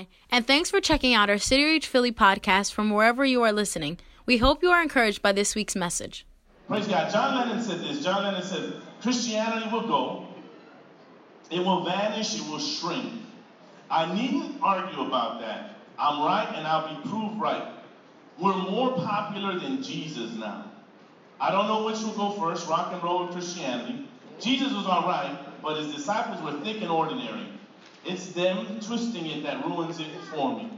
Hi, and thanks for checking out our City Reach Philly podcast from wherever you are listening. We hope you are encouraged by this week's message. Praise God. John Lennon said this. John Lennon said, Christianity will go, it will vanish, it will shrink. I needn't argue about that. I'm right and I'll be proved right. We're more popular than Jesus now. I don't know which will go first, rock and roll or Christianity. Jesus was all right, but his disciples were thick and ordinary. It's them twisting it that ruins it for me.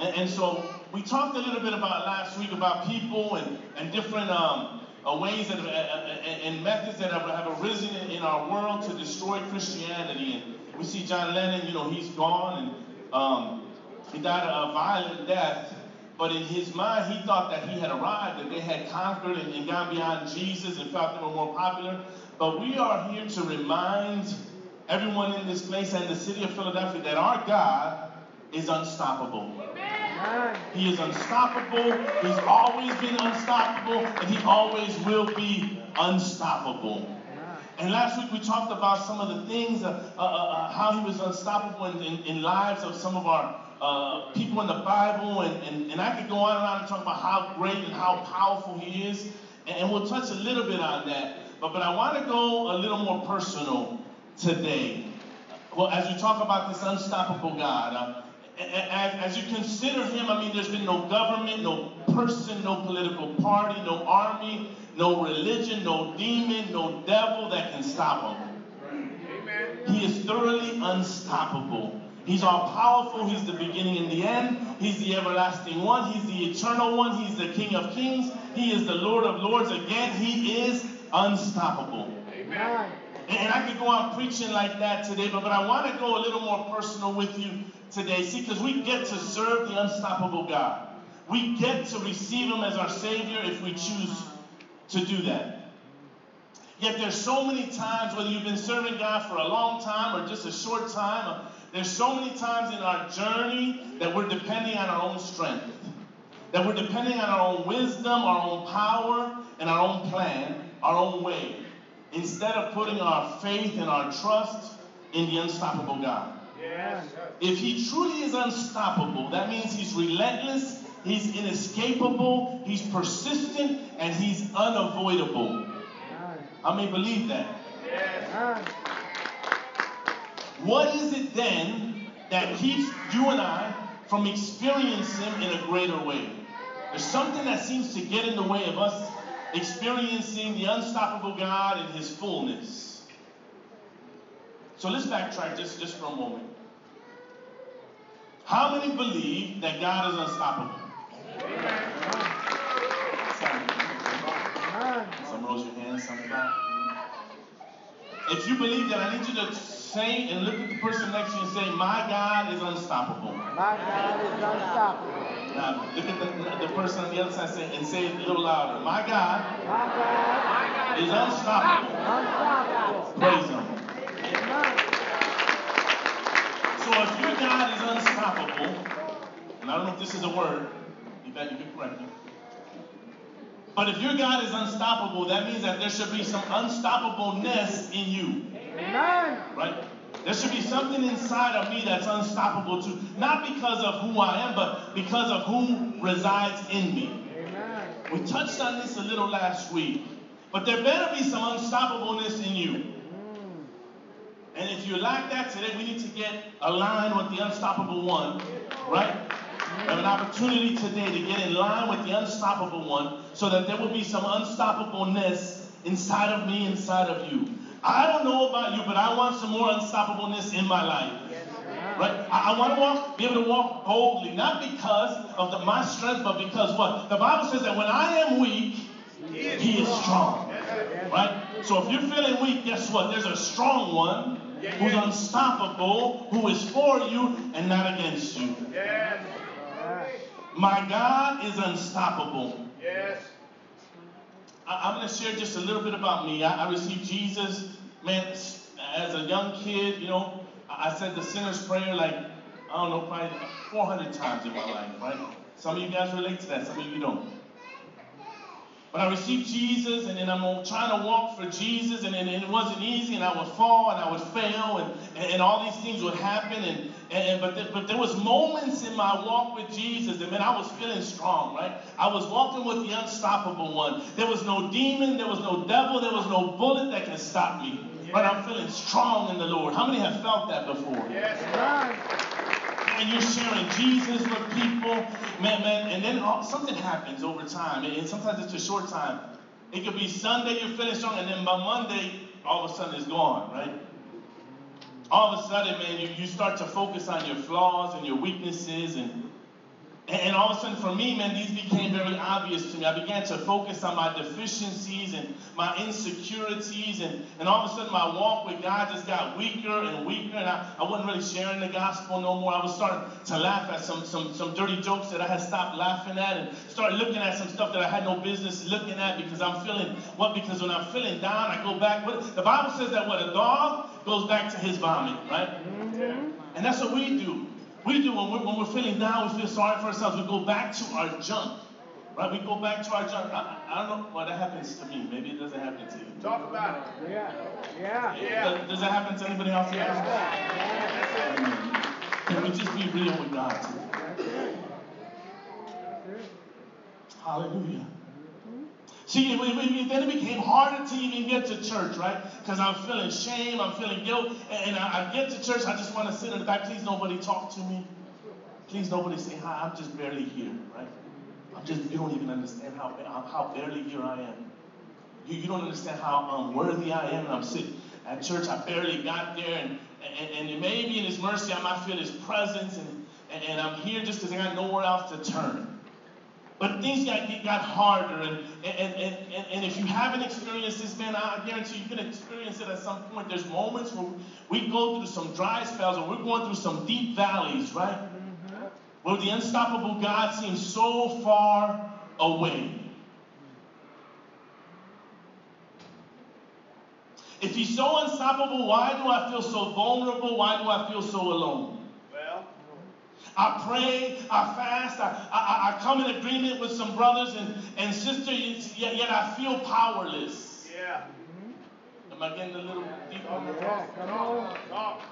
And, and so we talked a little bit about last week about people and, and different um, uh, ways that uh, uh and methods that have, have arisen in, in, our world to destroy Christianity. And we see John Lennon, you know, he's gone and um, he died a violent death. But in his mind, he thought that he had arrived, that they had conquered and, and gone beyond Jesus and felt they were more popular. But we are here to remind everyone in this place and the city of Philadelphia that our God is unstoppable. He is unstoppable. He's always been unstoppable, and he always will be unstoppable. And last week we talked about some of the things, uh, uh, uh, uh how he was unstoppable in, in, in, lives of some of our uh, people in the Bible. And, and, and I could go on and on and talk about how great and how powerful he is. And, and we'll touch a little bit on that. But, but I want to go a little more personal today. Well, as you talk about this unstoppable God, uh, as, as you consider him, I mean, there's been no government, no person, no political party, no army, no religion, no demon, no devil that can stop him. He is thoroughly unstoppable. He's all powerful. He's the beginning and the end. He's the everlasting one. He's the eternal one. He's the King of kings. He is the Lord of lords. Again, he is unstoppable. Amen. And I could go on preaching like that today, but, but I want to go a little more personal with you today. See, because we get to serve the unstoppable God. We get to receive Him as our Savior if we choose to do that. Yet there's so many times, whether you've been serving God for a long time or just a short time, there's so many times in our journey that we're depending on our own strength, that we're depending on our own wisdom, our own power, and our own plan, our own way instead of putting our faith and our trust in the unstoppable God. Yes. If he truly is unstoppable, that means he's relentless, he's inescapable, he's persistent, and he's unavoidable. I may believe that. Yes. What is it then that keeps you and I from experiencing him in a greater way? There's something that seems to get in the way of us experiencing the unstoppable God in his fullness. So let's backtrack just, just for a moment. How many believe that God is unstoppable? Some raise your hand, some back. If you believe that, I need you to say and look at the person next to you and say, My God is unstoppable. My God is unstoppable. Now, look at the, the person on the other side say, and say it a little louder. My God, My God is unstoppable. Unstoppable. Praise Him. So if your God is unstoppable, and I don't know if this is a word, you bet you can correct me. But if your God is unstoppable, that means that there should be some unstoppableness in you. Amen. Right? There should be something inside of me that's unstoppable too. Not because of who I am, but because of who resides in me. Amen. We touched on this a little last week. But there better be some unstoppableness in you. Mm. And if you lack that today, we need to get aligned with the unstoppable one, right? We have an opportunity today to get in line with the unstoppable one so that there will be some unstoppableness inside of me, inside of you. I don't know about you, but I want some more unstoppableness in my life. Right? I, I want to walk, be able to walk boldly, not because of the, my strength, but because what? The Bible says that when I am weak, he is strong. Right? So if you're feeling weak, guess what? There's a strong one who's unstoppable, who is for you and not against you. My God is unstoppable. Yes. I, am going to share just a little bit about me. I, I received Jesus man, as a young kid, you know, I said the sinner's prayer like, I don't know, probably 400 times in my life, right? Some of you guys relate to that, some of you don't. But I received Jesus, and then I'm trying to walk for Jesus, and, and, it wasn't easy, and I would fall, and I would fail, and, and, and all these things would happen. And, and but, the, but there was moments in my walk with Jesus, and man, I was feeling strong, right? I was walking with the unstoppable one. There was no demon, there was no devil, there was no bullet that can stop me. But I'm feeling strong in the Lord. How many have felt that before? Yes, Amen. And you're sharing Jesus with people, man, man, and then all, something happens over time, and sometimes it's a short time. It could be Sunday you're feeling strong, and then by Monday, all of a sudden it's gone, right? All of a sudden, man, you, you start to focus on your flaws and your weaknesses, and and all of a sudden, for me, man, these became very obvious to me. I began to focus on my deficiencies and my insecurities, and, and all of a sudden, my walk with God just got weaker and weaker, and I, I wasn't really sharing the gospel no more. I was starting to laugh at some, some, some dirty jokes that I had stopped laughing at, and started looking at some stuff that I had no business looking at because I'm feeling what? Because when I'm feeling down, I go back. What, the Bible says that what a dog goes back to his vomit, right? Mm-hmm. And that's what we do. We do when we're, when we're feeling down, we feel sorry for ourselves. We go back to our junk. Right? We go back to our junk. I, I don't know why that happens to me. Maybe it doesn't happen to you. Talk about it. Yeah. Yeah. yeah. Does, does that happen to anybody else? Yeah. Can we just be real with God today? Hallelujah. See, then it became harder to even get to church, right? Because I'm feeling shame, I'm feeling guilt, and, and I, I, get to church, I just want to sit in the back. Please, nobody talk to me. Please, nobody say hi. I'm just barely here, right? I'm just, you don't even understand how, how barely here I am. You, you don't understand how unworthy I am, and I'm sitting at church. I barely got there, and, and, and maybe in His mercy, I might feel His presence, and, and, and I'm here just because I got nowhere else to turn. But things got, got harder, and, and, and, and, and if you haven't experienced this, man, I guarantee you can experience it at some point. There's moments where we go through some dry spells, or we're going through some deep valleys, right? Mm-hmm. Where the unstoppable God seems so far away. If he's so unstoppable, why do I feel so vulnerable? Why do I feel so alone? I pray, I fast, I, I, I come in agreement with some brothers and, and sisters, yet, yet I feel powerless. Yeah. Am I getting a little deep on the yeah, come on. Talk.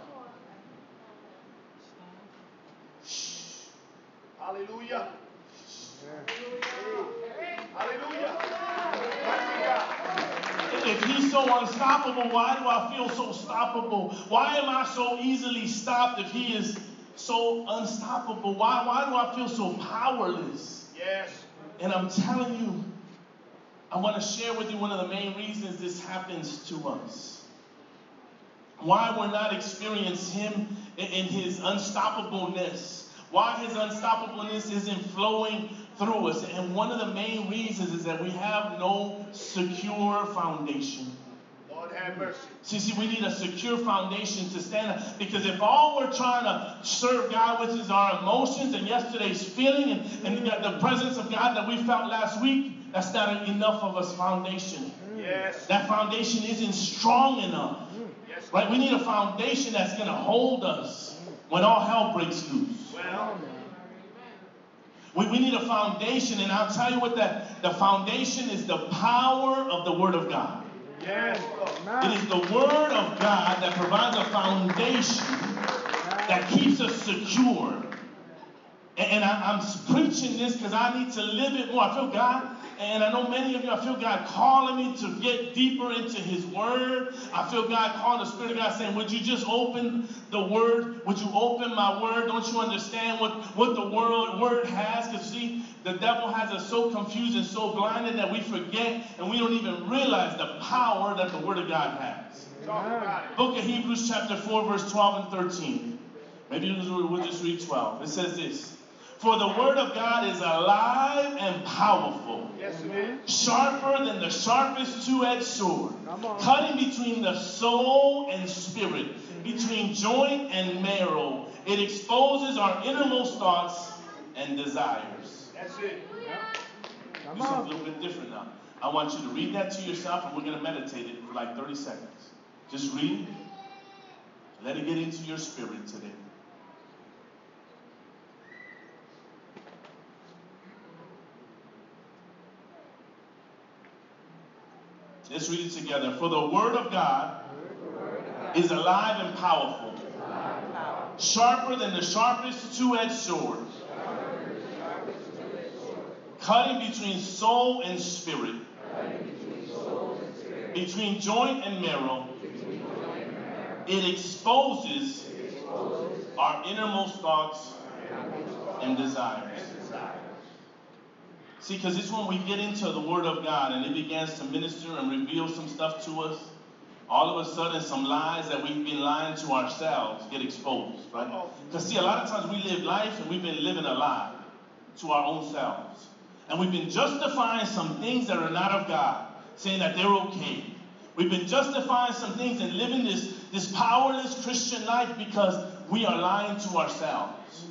Hallelujah. Hallelujah. If he's so unstoppable, why do I feel so stoppable? Why am I so easily stopped if he is so unstoppable? Why, why do I feel so powerless? Yes. And I'm telling you, I want to share with you one of the main reasons this happens to us. Why we're not experiencing Him in His unstoppableness. Why His unstoppableness isn't flowing through us. And one of the main reasons is that we have no secure foundation. Lord have mercy. See, see, we need a secure foundation to stand on. Because if all we're trying to serve God with is our emotions and yesterday's feeling and, and the presence of God that we felt last week, that's not enough of a foundation. Yes. That foundation isn't strong enough. Yes. Right? We need a foundation that's going to hold us when all hell breaks loose. Well, we, we need a foundation, and I'll tell you what that the foundation is the power of the Word of God. It is the Word of God that provides a foundation that keeps us secure. And, and I, am preaching this because I need to live it more. I feel God, and I know many of you, I feel God calling me to get deeper into His Word. I feel God calling the Spirit of God saying, Would you just open the Word? Would you open my Word? Don't you understand what, what the word, word has? Because see, the devil has us so confused and so blinded that we forget and we don't even realize the power that the Word of God has. Book of Hebrews, chapter 4, verse 12 and 13. Maybe we'll just read 12. It says this For the Word of God is alive and powerful, yes, it is. sharper than the sharpest two edged sword, cutting between the soul and spirit, between joint and marrow. It exposes our innermost thoughts and desires. That's it. Come Do something a little bit different now. I want you to read that to yourself, and we're going to meditate it for like 30 seconds. Just read it. Let it get into your spirit today. Let's read it together. For the word of God is alive and powerful, sharper than the sharpest two edged sword, cutting between soul and spirit, between joint and marrow. It exposes our innermost thoughts and desires. See, because it's when we get into the Word of God and it begins to minister and reveal some stuff to us, all of a sudden some lies that we've been lying to ourselves get exposed, right? Oh. Because see, a lot of times we live life and we've been living a lie to our own selves. And we've been justifying some things that are not of God, saying that they're okay. We've been justifying some things and living this, this powerless Christian life because we are lying to ourselves.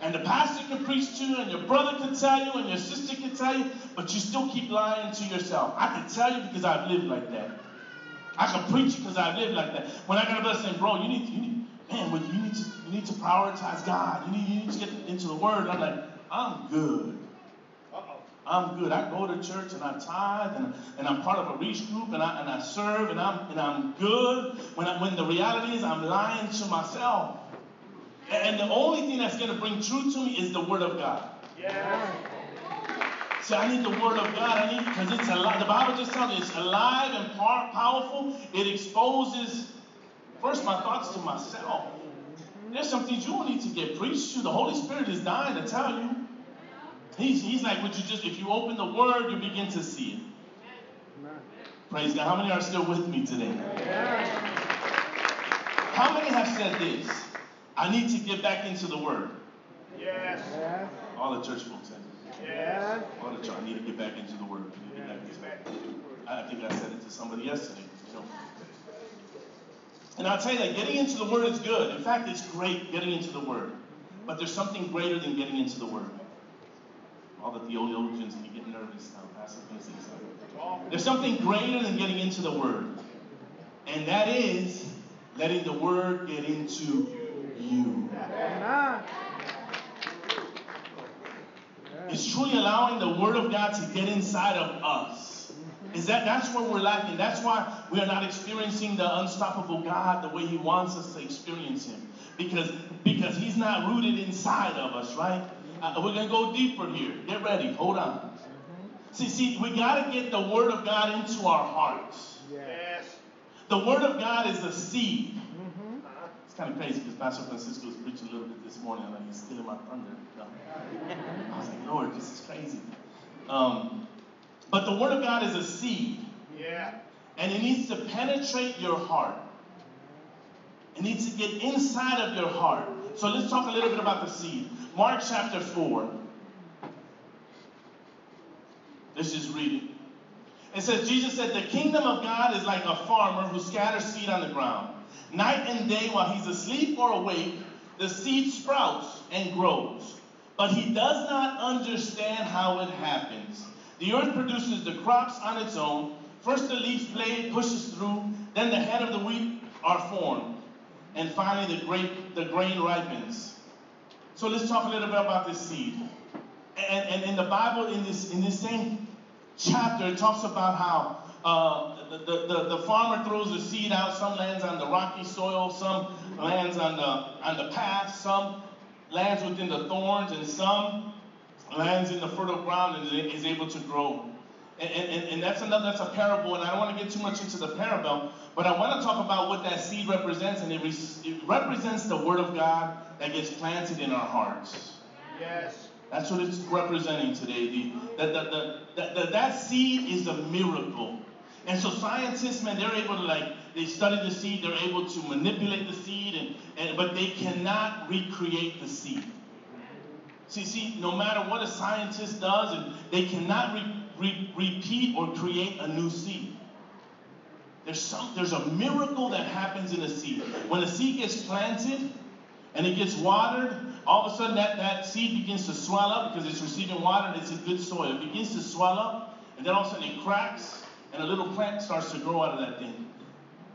And the pastor can preach to you, and your brother can tell you, and your sister can tell you, but you still keep lying to yourself. I can tell you because I've lived like that. I can preach because I've lived like that. When I got a brother saying, bro, you need, to, you need, man, you need to, you need to prioritize God. You need, you need to get into the Word. I'm like, I'm good. I'm good. I go to church and I tithe and, and I'm part of a reach group and I, and I serve and I'm, and I'm good. When, I, when the reality is I'm lying to myself. And the only thing that's going to bring truth to me is the Word of God. Yes. See, I need the Word of God. I need because it's alive. The Bible just tells me it's alive and power, powerful. It exposes first my thoughts to myself. There's some things you don't need to get preached to. The Holy Spirit is dying to tell you. He's, he's like, would you just, if you open the Word, you begin to see it. Praise God. How many are still with me today? How many have said this? I need to get back into the Word. Yes. Yes. All the church folks said it. Yes. All the church, I need to get back into the Word. I need to get back into the Word. I think I said it to somebody yesterday. You know. And I'll tell you that getting into the Word is good. In fact, it's great getting into the Word. But there's something greater than getting into the Word. All the theologians and you get nervous now. Pastor going to say. There's something greater than getting into the Word. And that is letting the Word get into you. It's truly allowing the Word of God to get inside of us. Is that that's where we're lacking? That's why we are not experiencing the unstoppable God the way He wants us to experience Him. Because because He's not rooted inside of us, right? Uh, we're gonna go deeper here. Get ready. Hold on. See, see, we gotta get the Word of God into our hearts. Yes. The Word of God is a seed. Kind of crazy because Pastor Francisco was preaching a little bit this morning. I'm like, he's stealing my thunder. I was like, Lord, this is crazy. Um, but the Word of God is a seed, Yeah. and it needs to penetrate your heart. It needs to get inside of your heart. So let's talk a little bit about the seed. Mark chapter 4. Let's just read it. It says, Jesus said, The kingdom of God is like a farmer who scatters seed on the ground. Night and day, while he's asleep or awake, the seed sprouts and grows. But he does not understand how it happens. The earth produces the crops on its own. First, the leaf blade pushes through, then the head of the wheat are formed, and finally, the, grape, the grain ripens. So, let's talk a little bit about this seed. And, and in the Bible, in this, in this same chapter, it talks about how uh, the, the, the, the farmer throws the seed out. Some lands on the rocky soil, some lands on the, on the path, some lands within the thorns, and some lands in the fertile ground and is able to grow. And, and, and that's another that's a parable, and I don't want to get too much into the parable, but I want to talk about what that seed represents, and it, re- it represents the word of God that gets planted in our hearts. Yes. That's what it's representing today. The, the, the, the, the, the- that seed is a miracle. And so scientists, man, they're able to like, they study the seed, they're able to manipulate the seed, and, and but they cannot recreate the seed. See, see, no matter what a scientist does, and they cannot re, re, repeat or create a new seed. There's some, there's a miracle that happens in a seed. When a seed gets planted and it gets watered, all of a sudden that, that seed begins to swell up because it's receiving water and it's in good soil. It begins to swell up, and then all of a sudden it cracks, and a little plant starts to grow out of that thing.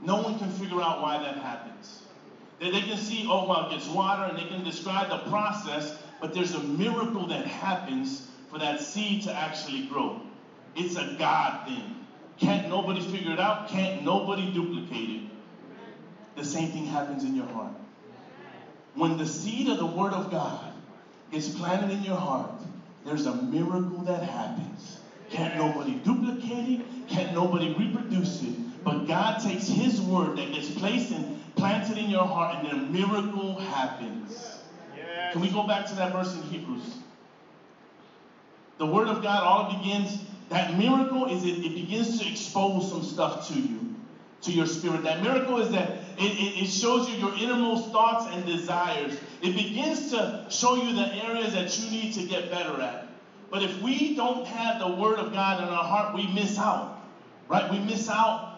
No one can figure out why that happens. They, they can see, oh, well, it gets water, and they can describe the process, but there's a miracle that happens for that seed to actually grow. It's a God thing. Can't nobody figure it out. Can't nobody duplicate it. The same thing happens in your heart. When the seed of the Word of God is planted in your heart, there's a miracle that happens. Can't nobody duplicate it, can't nobody reproduce it. But God takes His Word that gets placed and planted in your heart, and then a miracle happens. Yes. Can we go back to that verse in Hebrews? The Word of God all begins, that miracle is it, it begins to expose some stuff to you, to your spirit. That miracle is that it, it, it shows you your innermost thoughts and desires. It begins to show you the areas that you need to get better at. But if we don't have the Word of God in our heart, we miss out, right? We miss out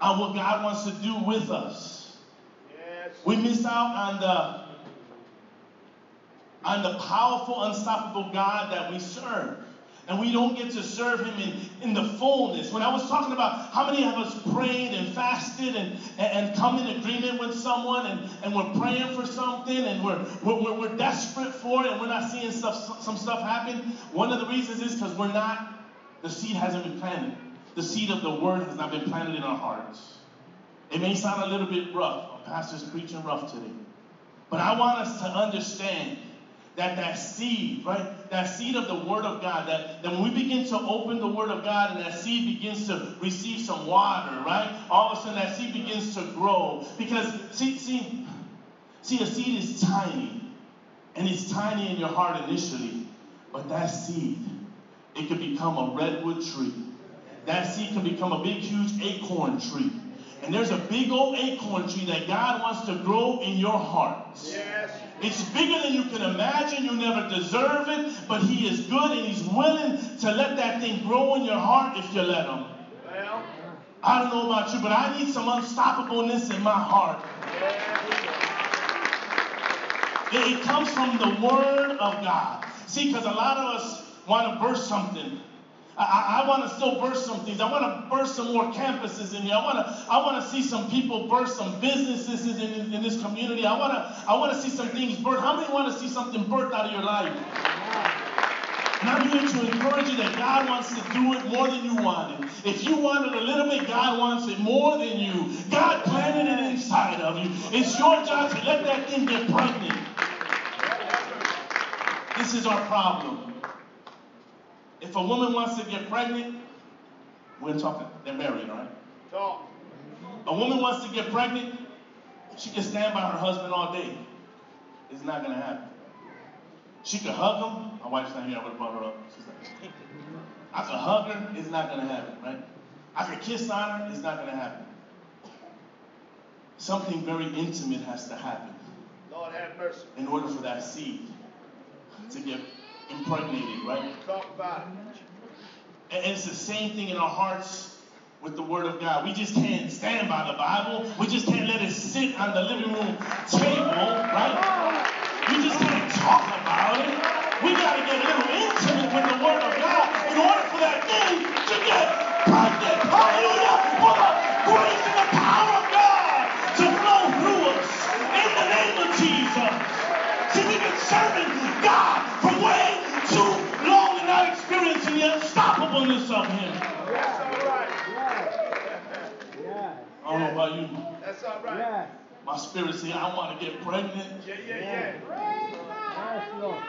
on what God wants to do with us. Yes. We miss out on the on the powerful, unstoppable God that we serve. And we don't get to serve him in, in the fullness. When I was talking about how many of us prayed and fasted and, and, and come in agreement with someone and, and we're praying for something and we're, we're, we're desperate for it and we're not seeing stuff, some stuff happen, one of the reasons is because we're not, the seed hasn't been planted. The seed of the word has not been planted in our hearts. It may sound a little bit rough. Our pastor's preaching rough today. But I want us to understand that that seed, right? That seed of the Word of God, that, that when we begin to open the Word of God and that seed begins to receive some water, right? All of a sudden that seed begins to grow. Because see, see, see, a seed is tiny. And it's tiny in your heart initially. But that seed, it can become a redwood tree. That seed can become a big, huge acorn tree. And there's a big old acorn tree that God wants to grow in your heart. Yes. It's bigger than you can imagine. You never deserve it, but He is good and He's willing to let that thing grow in your heart if you let Him. Well. I don't know about you, but I need some unstoppableness in my heart. It, it comes from the Word of God. See, because a lot of us want to burst something. I, I, want to still burst some things. I want to burst some more campuses in here. I want to I want to see some people burst some businesses in, in, in this community. I want to I want to see some things birth. How many want to see something birthed out of your life? And I'm here to encourage you that God wants to do it more than you wanted. If you wanted a little bit, God wants it more than you. God planted it inside of you. It's your job to let that thing get pregnant. This is our problem. If a woman wants to get pregnant, we're talking, they're married, right? Talk. A woman wants to get pregnant, she can stand by her husband all day. It's not going to happen. She can hug him. My wife's not here. I would have brought her up. She's like, I can hug her. It's not going to happen, right? I can kiss on her. It's not going to happen. Something very intimate has to happen Lord have mercy. in order for that seed to get impregnated, right? Talk about it. And it's the same thing in our hearts with the Word of God. We just can't stand by the Bible. We just can't let it sit on the living room table, right? We just can't talk about it. We got to get a little intimate with the Word of That's all right. Yes. My spirit says, I want to get pregnant. Yeah, yeah, yeah. Yes, Lord.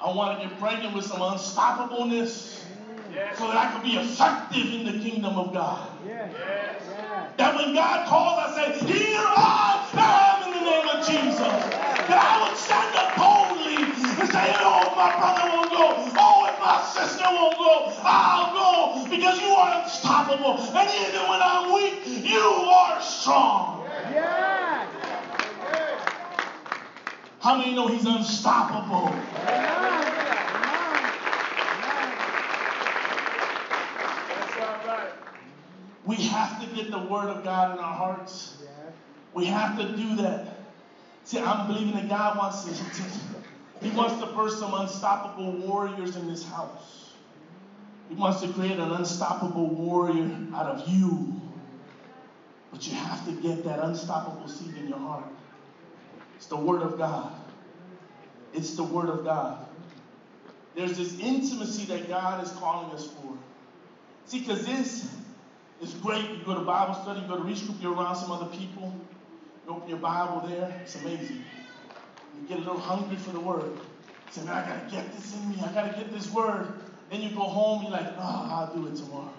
I want to get pregnant with some unstoppableness Yes. so that I can be effective in the kingdom of God. Yes. Yes. Yes. That when God calls, I say, Here I am in the name of Jesus. That I would stand up boldly and say, Oh, if my brother won't go. Oh, if my sister won't go, I'll go because you are unstoppable. And even when I'm weak, you are strong. Yes. How many know He's unstoppable? We have to get the Word of God in our hearts. We have to do that. See, I'm believing that God wants to, to He wants to birth some unstoppable warriors in this house. He wants to create an unstoppable warrior out of you. But you have to get that unstoppable seed in your heart. It's the Word of God. It's the Word of God. There's this intimacy that God is calling us for. See, because this is great. You go to Bible study, you go to reach group, you're around some other people. You open your Bible there, it's amazing. You get a little hungry for the word. You say, man, I gotta get this in me. I gotta get this word. Then you go home, you're like, oh, I'll do it tomorrow.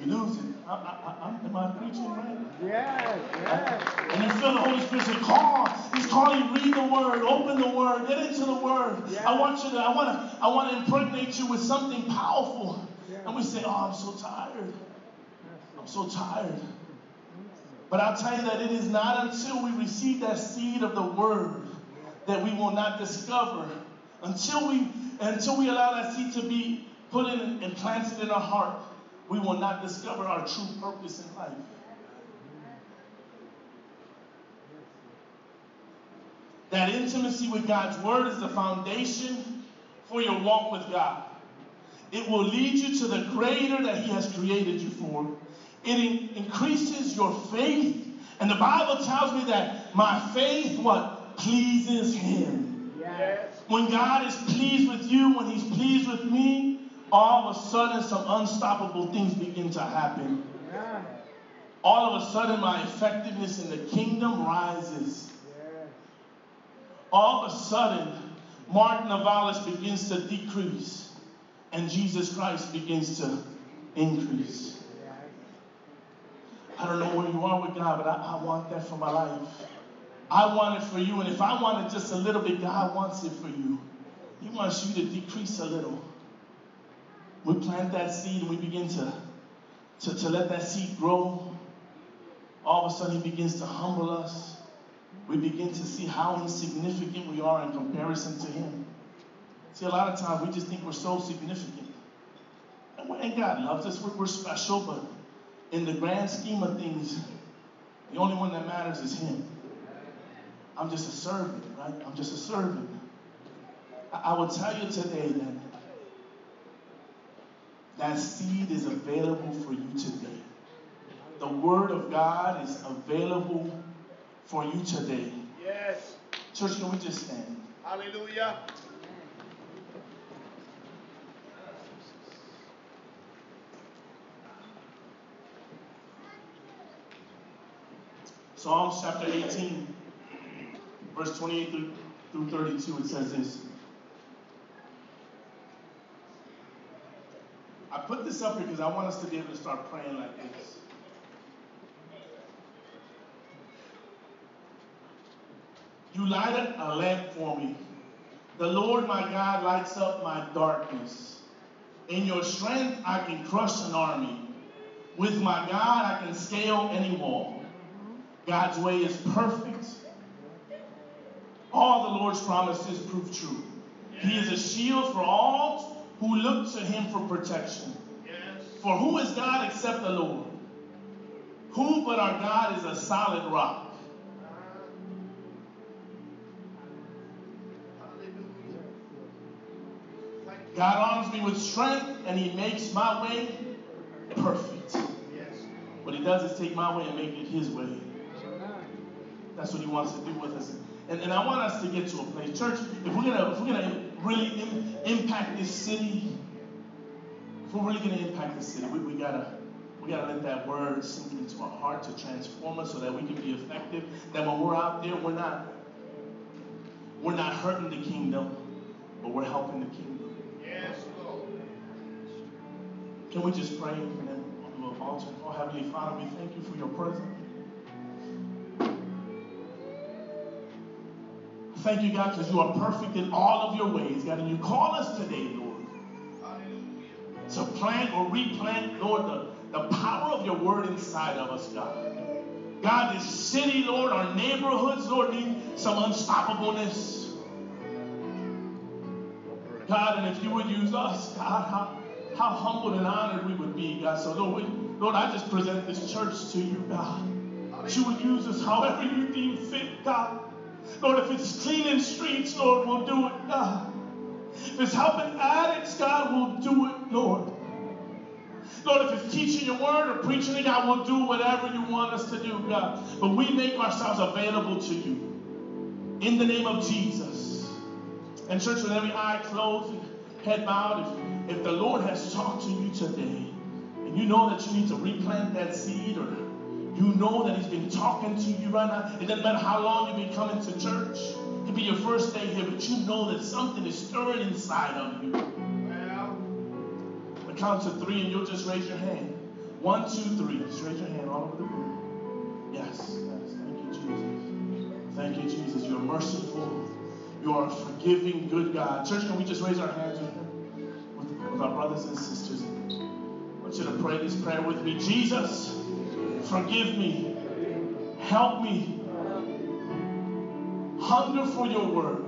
You lose it. I, I, I, am I preaching right? Yes, yes. And you feel the Holy Spirit say, call. He's calling you, read the word, open the word, get into the word. Yes. I want you to, I want to, I want to impregnate you with something powerful. Yes. And we say, oh, I'm so tired. I'm so tired. But I'll tell you that it is not until we receive that seed of the word that we will not discover. Until we until we allow that seed to be put in and planted in our heart, we will not discover our true purpose in life. That intimacy with God's word is the foundation for your walk with God. It will lead you to the greater that He has created you for. It in- increases your faith. And the Bible tells me that my faith, what? Pleases Him. Yes. When God is pleased with you, when He's pleased with me, all of a sudden some unstoppable things begin to happen. Yeah. All of a sudden my effectiveness in the kingdom rises. Yes. All of a sudden, Mark Navalis begins to decrease, and Jesus Christ begins to increase. I don't know where you are with God, but I, I want that for my life. I want it for you, and if I want it just a little bit, God wants it for you. He wants you to decrease a little. We plant that seed and we begin to, to, to let that seed grow. All of a sudden, He begins to humble us. We begin to see how insignificant we are in comparison to Him. See, a lot of times we just think we're so significant. And, and God loves us, we're, we're special, but in the grand scheme of things, the only one that matters is Him. I'm just a servant, right? I'm just a servant. I, I will tell you today that that seed is available for you today. The Word of God is available for you today. Yes. Church, can we just stand? Hallelujah. Psalms chapter 18, verse 28 through, through 32, it says this. I put this up because I want us to be able to start praying like this. You lighted a lamp for me. The Lord my God lights up my darkness. In your strength, I can crush an army. With my God, I can scale any wall. God's way is perfect. All the Lord's promises prove true. He is a shield for all who look to him for protection. For who is God except the Lord? Who but our God is a solid rock? God arms me with strength and he makes my way perfect. What he does is take my way and make it his way. That's what he wants to do with us. And, and I want us to get to a place. Church, if we're gonna if we're gonna really im- impact this city, if we're really gonna impact the city, we, we gotta we gotta let that word sink into our heart to transform us so that we can be effective. That when we're out there, we're not we're not hurting the kingdom, but we're helping the kingdom. Yes, Lord. Can we just pray and then we'll do altar? Oh, Heavenly Father, we thank you for your presence. Thank you, God, because you are perfect in all of your ways, God. And you call us today, Lord. To plant or replant, Lord, the, the power of your word inside of us, God. God, this city, Lord, our neighborhoods, Lord, need some unstoppableness. God, and if you would use us, God, how, how humbled and honored we would be, God. So, Lord, we, Lord, I just present this church to you, God. That you would use us however you deem fit, God. Lord, if it's cleaning streets, Lord, we'll do it, God. If it's helping addicts, God, we'll do it, Lord. Lord, if it's teaching your word or preaching it, God, we'll do whatever you want us to do, God. But we make ourselves available to you. In the name of Jesus. And church, with every eye closed, head bowed. If, if the Lord has talked to you today, and you know that you need to replant that seed, or you know that He's been talking to you right now, it doesn't matter how long you've been coming to church. It could be your first day here, but you know that something is stirring inside of you. Count to three, and you'll just raise your hand. One, two, three. Just raise your hand all over the room. Yes. Thank you, Jesus. Thank you, Jesus. You're merciful. You are a forgiving, good God. Church, can we just raise our hands with, with, with our brothers and sisters? I want you to pray this prayer with me. Jesus, forgive me. Help me. Hunger for your word.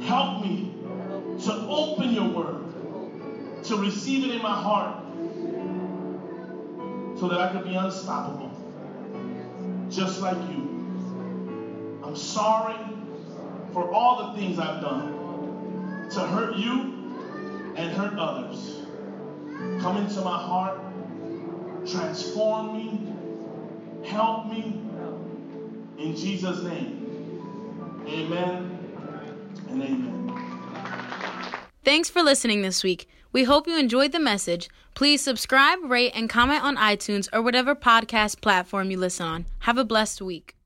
Help me to open your word, to receive it in my heart, so that I could be unstoppable, just like you. I'm sorry for all the things I've done to hurt you and hurt others. Come into my heart, transform me, help me. In Jesus' name, amen and amen. Thanks for listening this week. We hope you enjoyed the message. Please subscribe, rate, and comment on iTunes or whatever podcast platform you listen on. Have a blessed week.